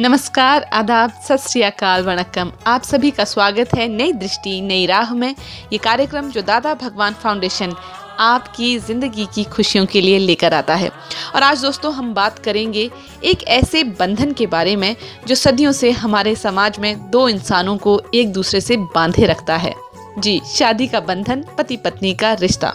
नमस्कार, आदाब, सत श्री अकाल, वणक्कम। आप सभी का स्वागत है नई दृष्टि, नई राह में। ये कार्यक्रम जो दादा भगवान फाउंडेशन आपकी ज़िंदगी की खुशियों के लिए लेकर आता है। और आज दोस्तों, हम बात करेंगे एक ऐसे बंधन के बारे में जो सदियों से हमारे समाज में दो इंसानों को एक दूसरे से बांधे रखता है। जी, शादी का बंधन पति पत्नी का रिश्ता।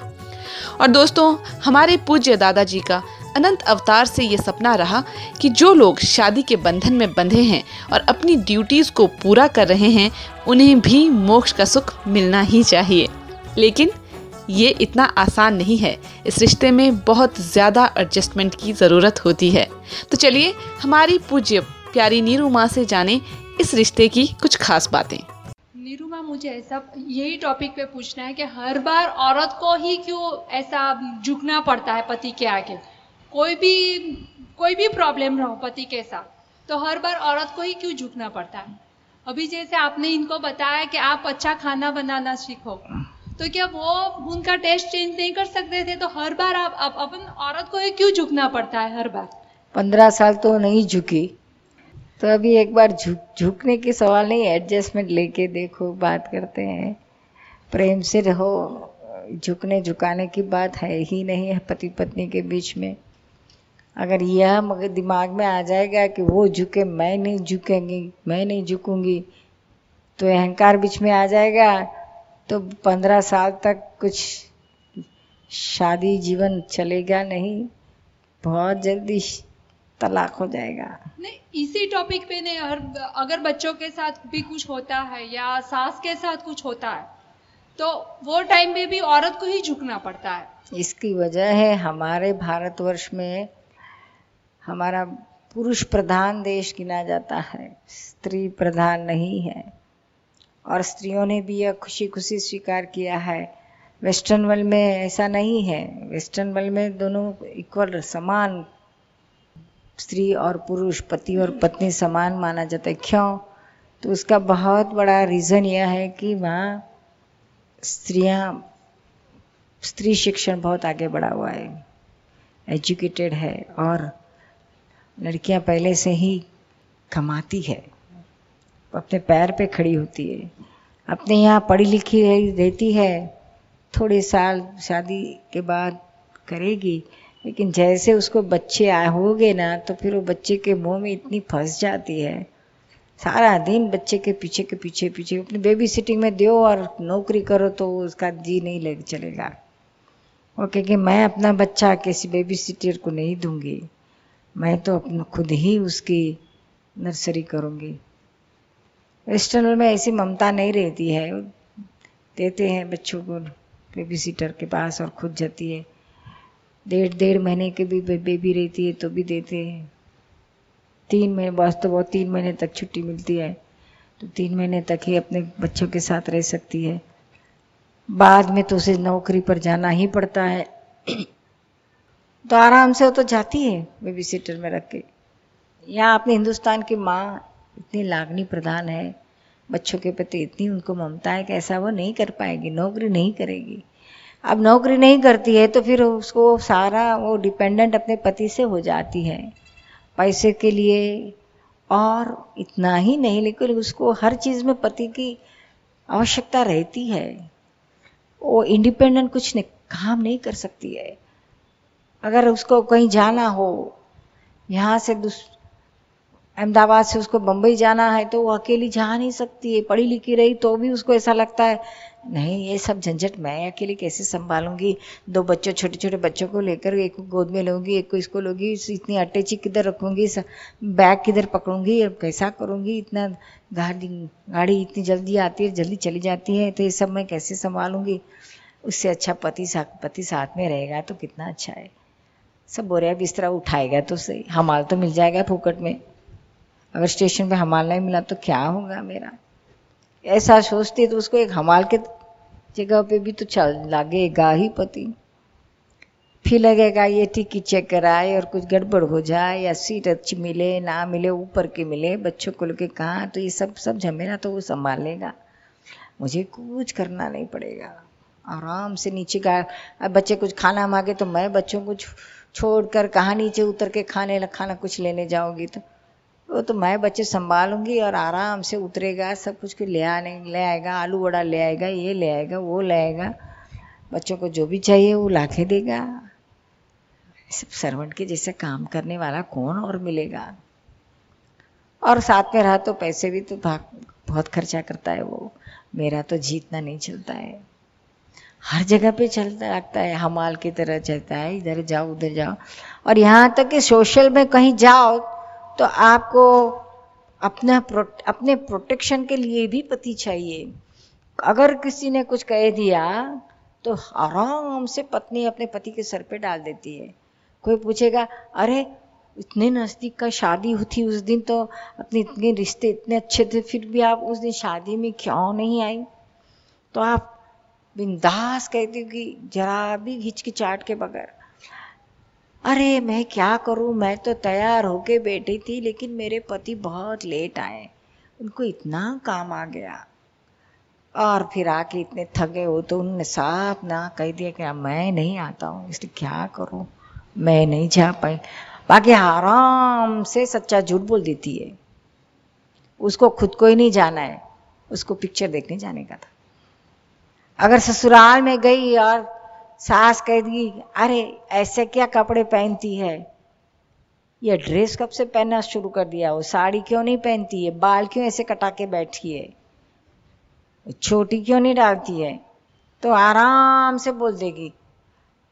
और दोस्तों, हमारे पूज्य दादाजी का अनंत अवतार से ये सपना रहा कि जो लोग शादी के बंधन में बंधे हैं और अपनी ड्यूटीज़ को पूरा कर रहे हैं, उन्हें भी मोक्ष का सुख मिलना ही चाहिए। लेकिन ये इतना आसान नहीं है। इस रिश्ते में बहुत ज़्यादा एडजस्टमेंट की ज़रूरत होती है। तो चलिए, हमारी पूज्य प्यारी नीरू माँ से जाने इस रिश्ते की कुछ खास बातें। नीरू माँ, मुझे ऐसा यही टॉपिक पे पूछना है कि हर बार औरत को ही क्यों ऐसा झुकना पड़ता है पति के आगे? कोई भी कोई भी प्रॉब्लम रहो पति के साथ तो हर बार औरत को ही क्यों झुकना पड़ता है? अभी जैसे आपने इनको बताया कि आप अच्छा खाना बनाना सीखो तो क्या वो उनका टेस्ट चेंज नहीं कर सकते थे? तो हर बार आप, आप अपन औरत को क्यों झुकना पड़ता है हर बार? पंद्रह साल तो नहीं झुकी तो अभी एक बार झुक झुकने के सवाल नहीं एडजस्टमेंट लेके देखो बात करते हैं। प्रेम से रहो झुकने झुकाने की बात है ही नहीं है पति पत्नी के बीच में। अगर यह मगर दिमाग में आ जाएगा कि वो झुके मैं नहीं झुकेंगी मैं नहीं झुकूँगी तो अहंकार बीच में आ जाएगा। तो पंद्रह साल तक कुछ शादी जीवन चलेगा नहीं बहुत जल्दी तलाक हो जाएगा। नहीं इसी टॉपिक पे नहीं हर अगर बच्चों के साथ भी कुछ होता है या सास के साथ कुछ होता है तो वो टाइम पे भी औरत को ही झुकना पड़ता है। इसकी वजह है हमारे भारतवर्ष में हमारा पुरुष प्रधान देश गिना जाता है, स्त्री प्रधान नहीं है। और स्त्रियों ने भी यह खुशी खुशी स्वीकार किया है। वेस्टर्न वर्ल्ड में ऐसा नहीं है। वेस्टर्न वर्ल्ड में दोनों इक्वल समान, स्त्री और पुरुष, पति और पत्नी समान माना जाता है। क्यों? तो उसका बहुत बड़ा रीज़न यह है कि वहाँ स्त्रियाँ, स्त्री शिक्षण बहुत आगे बढ़ा हुआ है एजुकेटेड है और लड़कियाँ पहले से ही कमाती है। अपने पैर पे खड़ी होती है। अपने यहाँ पढ़ी लिखी रहती है। थोड़े साल शादी के बाद करेगी, लेकिन जैसे उसको बच्चे आए होगे ना तो फिर वो बच्चे के मुँह में इतनी फंस जाती है। सारा दिन बच्चे के पीछे के पीछे पीछे, अपनी बेबी सिटिंग में दो और नौकरी करो तो उसका जी नहीं लग चलेगा। वो कहेगी, मैं अपना बच्चा किसी बेबी सिटर को नहीं दूँगी। मैं तो अपना खुद ही उसकी नर्सरी करूँगी। वेस्टर्न में ऐसी ममता नहीं रहती है। देते हैं बच्चों को बेबी सीटर के पास और खुद जाती है। डेढ़ डेढ़ महीने की भी बेबी रहती है तो भी देते हैं। तीन महीने बस तो बहुत तीन महीने तक छुट्टी मिलती है। तो तीन महीने तक ही अपने बच्चों के साथ रह सकती है। बाद में तो उसे नौकरी पर जाना ही पड़ता है। तो आराम से वो तो जाती है बेबी सीटर में रख के। यहाँ अपने हिंदुस्तान की माँ इतनी लागनी प्रधान है, बच्चों के प्रति इतनी उनको ममता है कि ऐसा वो नहीं कर पाएगी, नौकरी नहीं करेगी। अब नौकरी नहीं करती है तो फिर उसको सारा वो डिपेंडेंट अपने पति से हो जाती है। पैसे के लिए और इतना ही नहीं, लेकिन उसको हर चीज़ में पति की आवश्यकता रहती है। वो इंडिपेंडेंट कुछ नहीं, काम नहीं कर सकती है। अगर उसको कहीं जाना हो, यहाँ से अहमदाबाद से उसको बम्बई जाना है तो वो अकेली जा नहीं सकती है, पढ़ी लिखी रही तो भी उसको ऐसा लगता है, नहीं, ये सब झंझट मैं अकेले कैसे संभालूँगी? दो बच्चों छोटे छोटे बच्चों को लेकर एक को गोद में लूँगी, एक को इसको लूँगी इतनी अटैची किधर रखूँगी बैग किधर पकड़ूँगी कैसा करूँगी? इतना गाड़ी गाड़ी इतनी जल्दी आती है, जल्दी चली जाती है तो ये सब मैं कैसे संभालूँगी? उससे अच्छा पति साथ पति साथ में रहेगा तो कितना अच्छा है। सब बोरिया बिस्तरा उठाएगा तो सही। हमाल तो मिल जाएगा फुकट में। अगर स्टेशन पे हमाल नहीं मिला तो क्या होगा मेरा? ऐसा सोचती तो उसको एक हमाल के जगह पे भी तो चल लगेगा ही पति। फिर लगेगा, ये टिकट चेक कराए और कुछ गड़बड़ हो जाए या सीट अच्छी मिले, ना मिले, ऊपर के मिले, बच्चों को लेके कहाँ तो ये सब सब झमेला तो वो संभाल लेगा। मुझे कुछ करना नहीं पड़ेगा। आराम से नीचे का बच्चे कुछ खाना मांगे तो मैं बच्चों को छोड़ कर कहाँ नीचे उतर के खाने खाना कुछ लेने जाओगी तो? वो तो मैं बच्चे संभालूँगी और आराम से उतरेगा, सब कुछ ले आने, ले आएगा, आलू वड़ा ले आएगा, ये ले आएगा, वो ले आएगा। बच्चों को जो भी चाहिए वो ला के देगा। सब सर्वेंट के जैसे काम करने वाला कौन और मिलेगा? और साथ में रहा तो पैसे भी तो बहुत खर्चा करता है वो। मेरा तो जीतना नहीं चलता है। हर जगह पे चलता लगता है हमाल की तरह चलता है इधर जाओ उधर जाओ। और यहाँ तक कि सोशल में कहीं जाओ तो आपको अपना प्रो, अपने प्रोटेक्शन के लिए भी पति चाहिए। अगर किसी ने कुछ कह दिया तो आराम से पत्नी अपने पति के सर पे डाल देती है। कोई पूछेगा अरे इतने नज़दीक का शादी हुई उस दिन तो अपने इतने रिश्ते इतने अच्छे थे फिर भी आप उस दिन शादी में क्यों नहीं आई? तो आप बिंदास कहती हो कि जरा भी हिचकिचाट के बगैर। अरे, मैं क्या करूँ? मैं तो तैयार होके बैठी थी, लेकिन मेरे पति बहुत लेट आए। उनको इतना काम आ गया। और फिर आके इतने थके हो तो उन्होंने साफ़ ना कह दिया कि मैं नहीं आता हूँ, इसलिए क्या करूँ? मैं नहीं जा पाई। बाकी आराम से सच्चा झूठ बोल देती है। उसको खुद को ही नहीं जाना है। उसको पिक्चर देखने जाने का था। अगर ससुराल में गई और सास कह दी अरे ऐसे क्या कपड़े पहनती है? ये ड्रेस कब से पहनना शुरू कर दिया? वो साड़ी क्यों नहीं पहनती है? बाल क्यों ऐसे कटा के बैठी है? छोटी क्यों नहीं डालती है? तो आराम से बोल देगी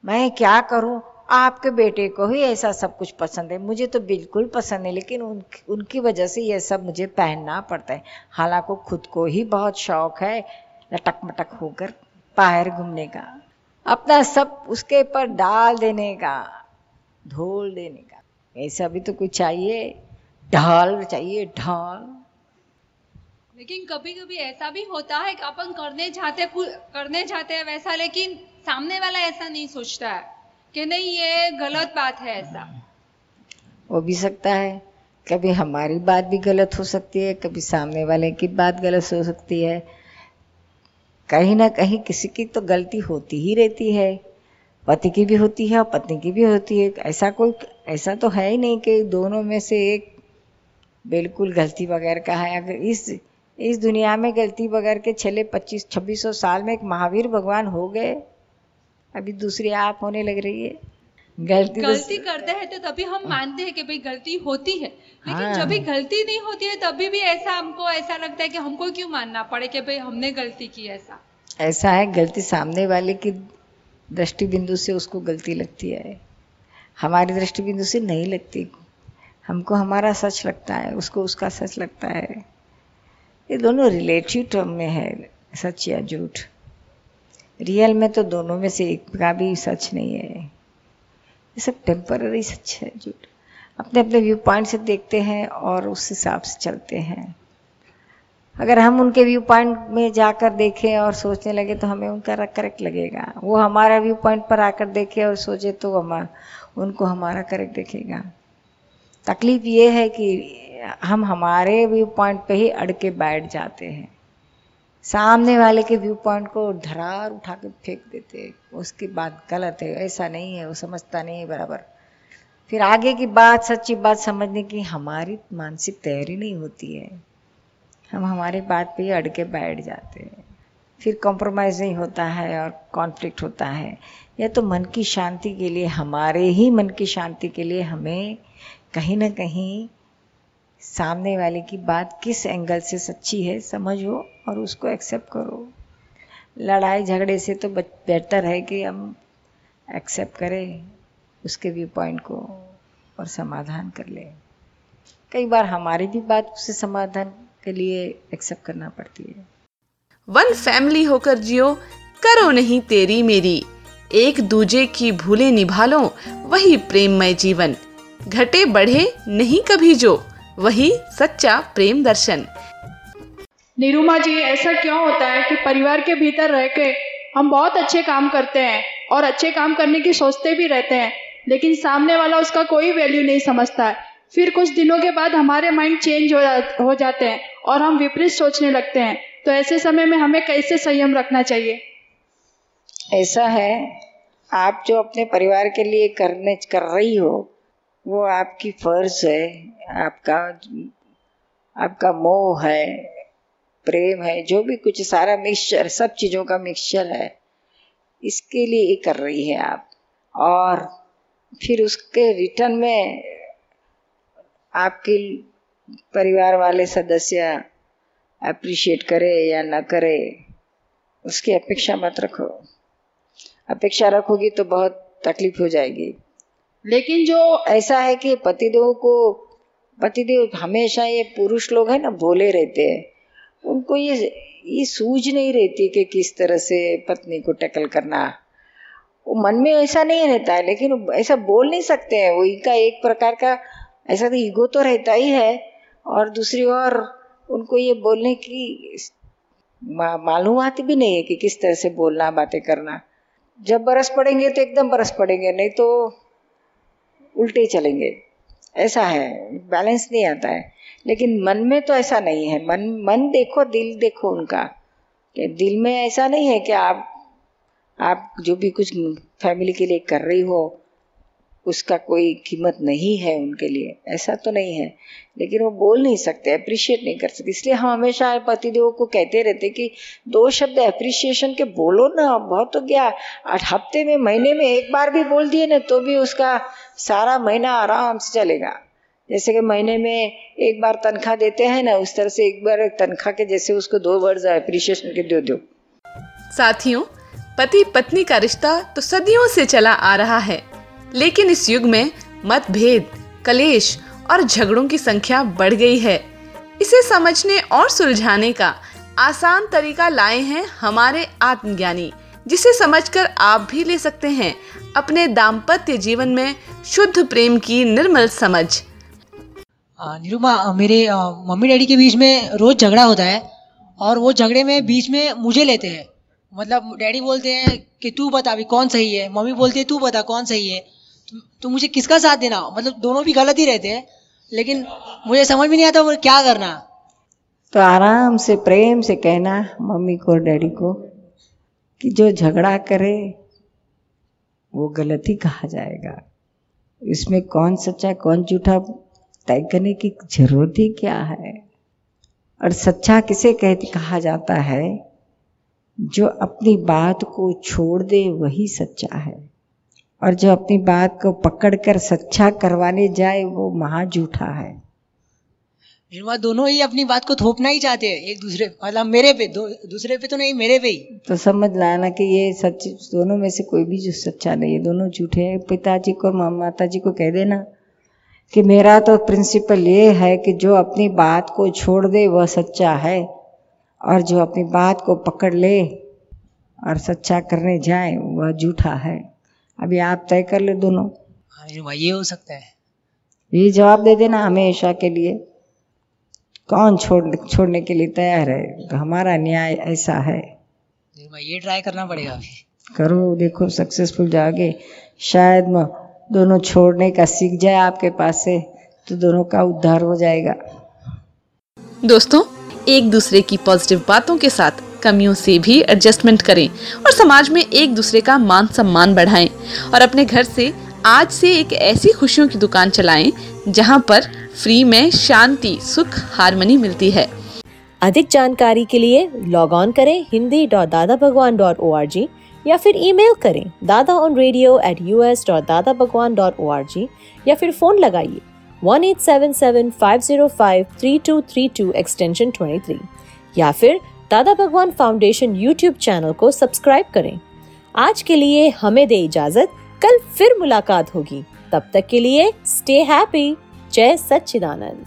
मैं क्या करूँ? आपके बेटे को ही ऐसा सब कुछ पसंद है। मुझे तो बिल्कुल पसंद है लेकिन उन, उनकी वजह से यह सब मुझे पहनना पड़ता है। हालाँकि खुद को ही बहुत शौक है लटक मटक होकर बाहर घूमने का अपना सब उसके पर डाल देने का ढोल देने का ऐसा भी तो कुछ चाहिए ढाल चाहिए ढाल। लेकिन कभी कभी ऐसा भी होता है कि अपन करने जाते करने जाते हैं वैसा लेकिन सामने वाला ऐसा नहीं सोचता है कि नहीं ये गलत बात है ऐसा। हो भी सकता है। कभी हमारी बात भी गलत हो सकती है कभी सामने वाले की बात गलत हो सकती है। कहीं ना कहीं किसी की तो गलती होती ही रहती है। पति की भी होती है और पत्नी की भी होती है। ऐसा कोई, ऐसा तो है ही नहीं कि दोनों में से एक बिल्कुल गलती वगैरह का है। अगर इस इस दुनिया में गलती वगैरह के छले पच्चीस, छब्बीस सौ साल में एक महावीर भगवान हो गए, अभी दूसरी आप होने लग रही है। गलती तो गलती. करते हैं तो तभी हम मानते हैं कि भाई गलती होती है। लेकिन हाँ। जब भी गलती नहीं होती है तभी भी ऐसा हमको ऐसा लगता है कि हमको क्यों मानना पड़े कि भाई हमने गलती की ऐसा। ऐसा है गलती सामने वाले की दृष्टि बिंदु से उसको गलती लगती है। हमारी दृष्टि बिंदु से नहीं लगती। हमको हमारा सच लगता है उसको उसका सच लगता है। ये दोनों रिलेटिव टर्म में है सच या झूठ। रियल में तो दोनों में से एक का भी सच नहीं है। ये सब टेम्पररी सच है, झूठ। अपने अपने व्यू पॉइंट से देखते हैं और उस हिसाब से चलते हैं। अगर हम उनके व्यू पॉइंट में जाकर देखें और सोचने लगे तो हमें उनका करेक्ट लगेगा। वो हमारा व्यू पॉइंट पर आकर देखे और सोचे तो हमारा उनको हमारा करेक्ट देखेगा। तकलीफ़ ये है कि हम हमारे व्यू पॉइंट पे ही अड़ के बैठ जाते हैं। सामने वाले के व्यू पॉइंट को धरार उठा के फेंक देते उसकी बात गलत है, ऐसा नहीं है, वो समझता नहीं है, बराबर। फिर आगे की बात, सच्ची बात समझने की हमारी मानसिक तैयारी नहीं होती है। हम हमारी बात पे ही अड़ के बैठ जाते हैं। फिर कॉम्प्रोमाइज़ नहीं होता है और कॉन्फ्लिक्ट होता है। यह तो मन की शांति के लिए, हमारे ही मन की शांति के लिए हमें कहीं ना कहीं सामने वाले की बात किस एंगल से सच्ची है, समझो और उसको एक्सेप्ट करो। लड़ाई झगड़े से तो बेहतर है कि हम एक्सेप्ट करें उसके व्यू पॉइंट को और समाधान कर ले। कई बार हमारी भी बात उसे समाधान के लिए एक्सेप्ट करना पड़ती है। वन फैमिली होकर जियो, करो नहीं तेरी मेरी। एक दूजे की भूले निभा लो वही प्रेममय जीवन। घटे बढ़े नहीं कभी जो। वही सच्चा प्रेम दर्शन। निरुमा जी ऐसा क्यों होता है कि परिवार के भीतर रह के हम बहुत अच्छे काम करते हैं और अच्छे काम करने की सोचते भी रहते हैं लेकिन सामने वाला उसका कोई वैल्यू नहीं समझता है। फिर कुछ दिनों के बाद हमारे माइंड चेंज हो, जा, हो जाते हैं और हम विपरीत सोचने लगते हैं। तो ऐसे समय में हमें कैसे संयम रखना चाहिए? ऐसा है आप जो अपने परिवार के लिए करने कर रही हो वो आपकी फ़र्ज़ है, आपका आपका मोह है, प्रेम है, जो भी कुछ, सारा मिक्सचर सब चीज़ों का मिक्सचर है, इसके लिए ये कर रही है आप। और फिर उसके रिटर्न में आपके परिवार वाले सदस्य अप्रिशिएट करे या ना करे, उसकी अपेक्षा मत रखो। अपेक्षा रखोगी तो बहुत तकलीफ़ हो जाएगी। लेकिन जो ऐसा है कि पतिदेव को, पतिदेव हमेशा ये पुरुष लोग हैं ना, भोले रहते हैं। उनको ये ये सूझ नहीं रहती कि किस तरह से पत्नी को टैकल करना। वो मन में ऐसा नहीं रहता है, लेकिन ऐसा बोल नहीं सकते हैं। वो इनका एक प्रकार का ऐसा तो ईगो तो रहता ही है। और दूसरी ओर उनको ये बोलने की मालूम आती भी नहीं है कि किस तरह से बोलना, बातें करना। जब बरस पड़ेंगे तो एकदम बरस पड़ेंगे, नहीं तो उल्टे चलेंगे। ऐसा है बैलेंस नहीं आता है। लेकिन मन में तो ऐसा नहीं है। मन मन देखो, दिल देखो उनका। कि दिल में ऐसा नहीं है कि आप आप जो भी कुछ फैमिली के लिए कर रही हो उसका कोई कीमत नहीं है उनके लिए। ऐसा तो नहीं है। लेकिन वो बोल नहीं सकते अप्रिशिएट नहीं कर सकते। इसलिए हम हमेशा पतिदेव को कहते रहते कि दो शब्द अप्रिशिएशन के बोलो ना, बहुत तो गया। हफ़्ते में, महीने में एक बार भी बोल दिए ना तो भी उसका सारा महीना आराम से चलेगा। जैसे कि महीने में एक बार तनख्वाह देते हैं ना, उस तरह से एक बार तनख्वाह के जैसे उसको दो वर्ड अप्रिशिएशन के दे दो साथियों पति पत्नी का रिश्ता तो सदियों से चला आ रहा है। लेकिन इस युग में मतभेद, कलेश और झगड़ों की संख्या बढ़ गई है। इसे समझने और सुलझाने का आसान तरीका लाए हैं हमारे आत्मज्ञानी, जिसे समझकर आप भी ले सकते हैं अपने दाम्पत्य जीवन में शुद्ध प्रेम की निर्मल समझ। निरुमा मेरे मम्मी डैडी के बीच में रोज झगड़ा होता है और वो झगड़े में बीच में मुझे लेते हैं। मतलब डैडी बोलते हैं कि तू बता अभी कौन सही है, मम्मी बोलती है, तू बता कौन सही है? तो मुझे किसका साथ देना? मतलब दोनों भी गलत ही रहते हैं। लेकिन मुझे समझ में नहीं आता वो क्या करना। तो आराम से, प्रेम से कहना मम्मी को, डैडी को कि जो झगड़ा करे, वो गलत ही कहा जाएगा। इसमें कौन सच्चा, कौन झूठा, तय करने की ज़रूरत ही क्या है? और सच्चा किसे कहते कहा जाता है, जो अपनी बात को छोड़ दे, वही सच्चा है। और जो अपनी बात को पकड़कर सच्चा करवाने जाए वो महा झूठा है। निर्मा दोनों ही अपनी बात को थोपना ही चाहते हैं एक दूसरे मतलब मेरे पे दो दूसरे पे तो नहीं मेरे पे ही। तो समझ लाना कि ये सच दोनों में से कोई भी जो सच्चा नहीं है दोनों झूठे हैं। पिताजी को माता जी को कह देना कि मेरा तो प्रिंसिपल ये है कि जो अपनी बात को छोड़ दे वह सच्चा है। और जो अपनी बात को पकड़ ले और सच्चा करने जाए वह झूठा है। अभी आप तय कर ले दोनों। हाँ ये हो सकता है। ये जवाब दे देना हमेशा के लिए। कौन छोड़ छोड़ने के लिए तैयार है? तो हमारा न्याय ऐसा है। ये ट्राई करना पड़ेगा अभी। करो देखो सक्सेसफुल जाओगे। शायद दोनों छोड़ने का सीख जाए आपके पास से तो दोनों का उद्धार हो जाएगा। दोस्तों एक दूसरे की पॉजिटिव बातों के साथ कमियों से भी एडजस्टमेंट करें और समाज में एक दूसरे का मान सम्मान बढ़ाएँ और अपने घर से आज से एक ऐसी खुशियों की दुकान चलाएँ जहाँ पर फ्री में शांति, सुख हारमोनी मिलती है। अधिक जानकारी के लिए लॉग ऑन करें Hindi dot Dada Bhagwan dot O R G या फिर ईमेल करें Dada on radio at U S dot Dada Bhagwan dot O R G या फिर फ़ोन लगाइए one eight seven seven five zero five three two three two extension twenty three या फिर Dada Bhagwan foundation YouTube channel को subscribe करें। आज के लिए हमें दे इजाज़त। कल फिर मुलाकात होगी। तब तक के लिए स्टे हैप्पी जय सच्चिदानंद।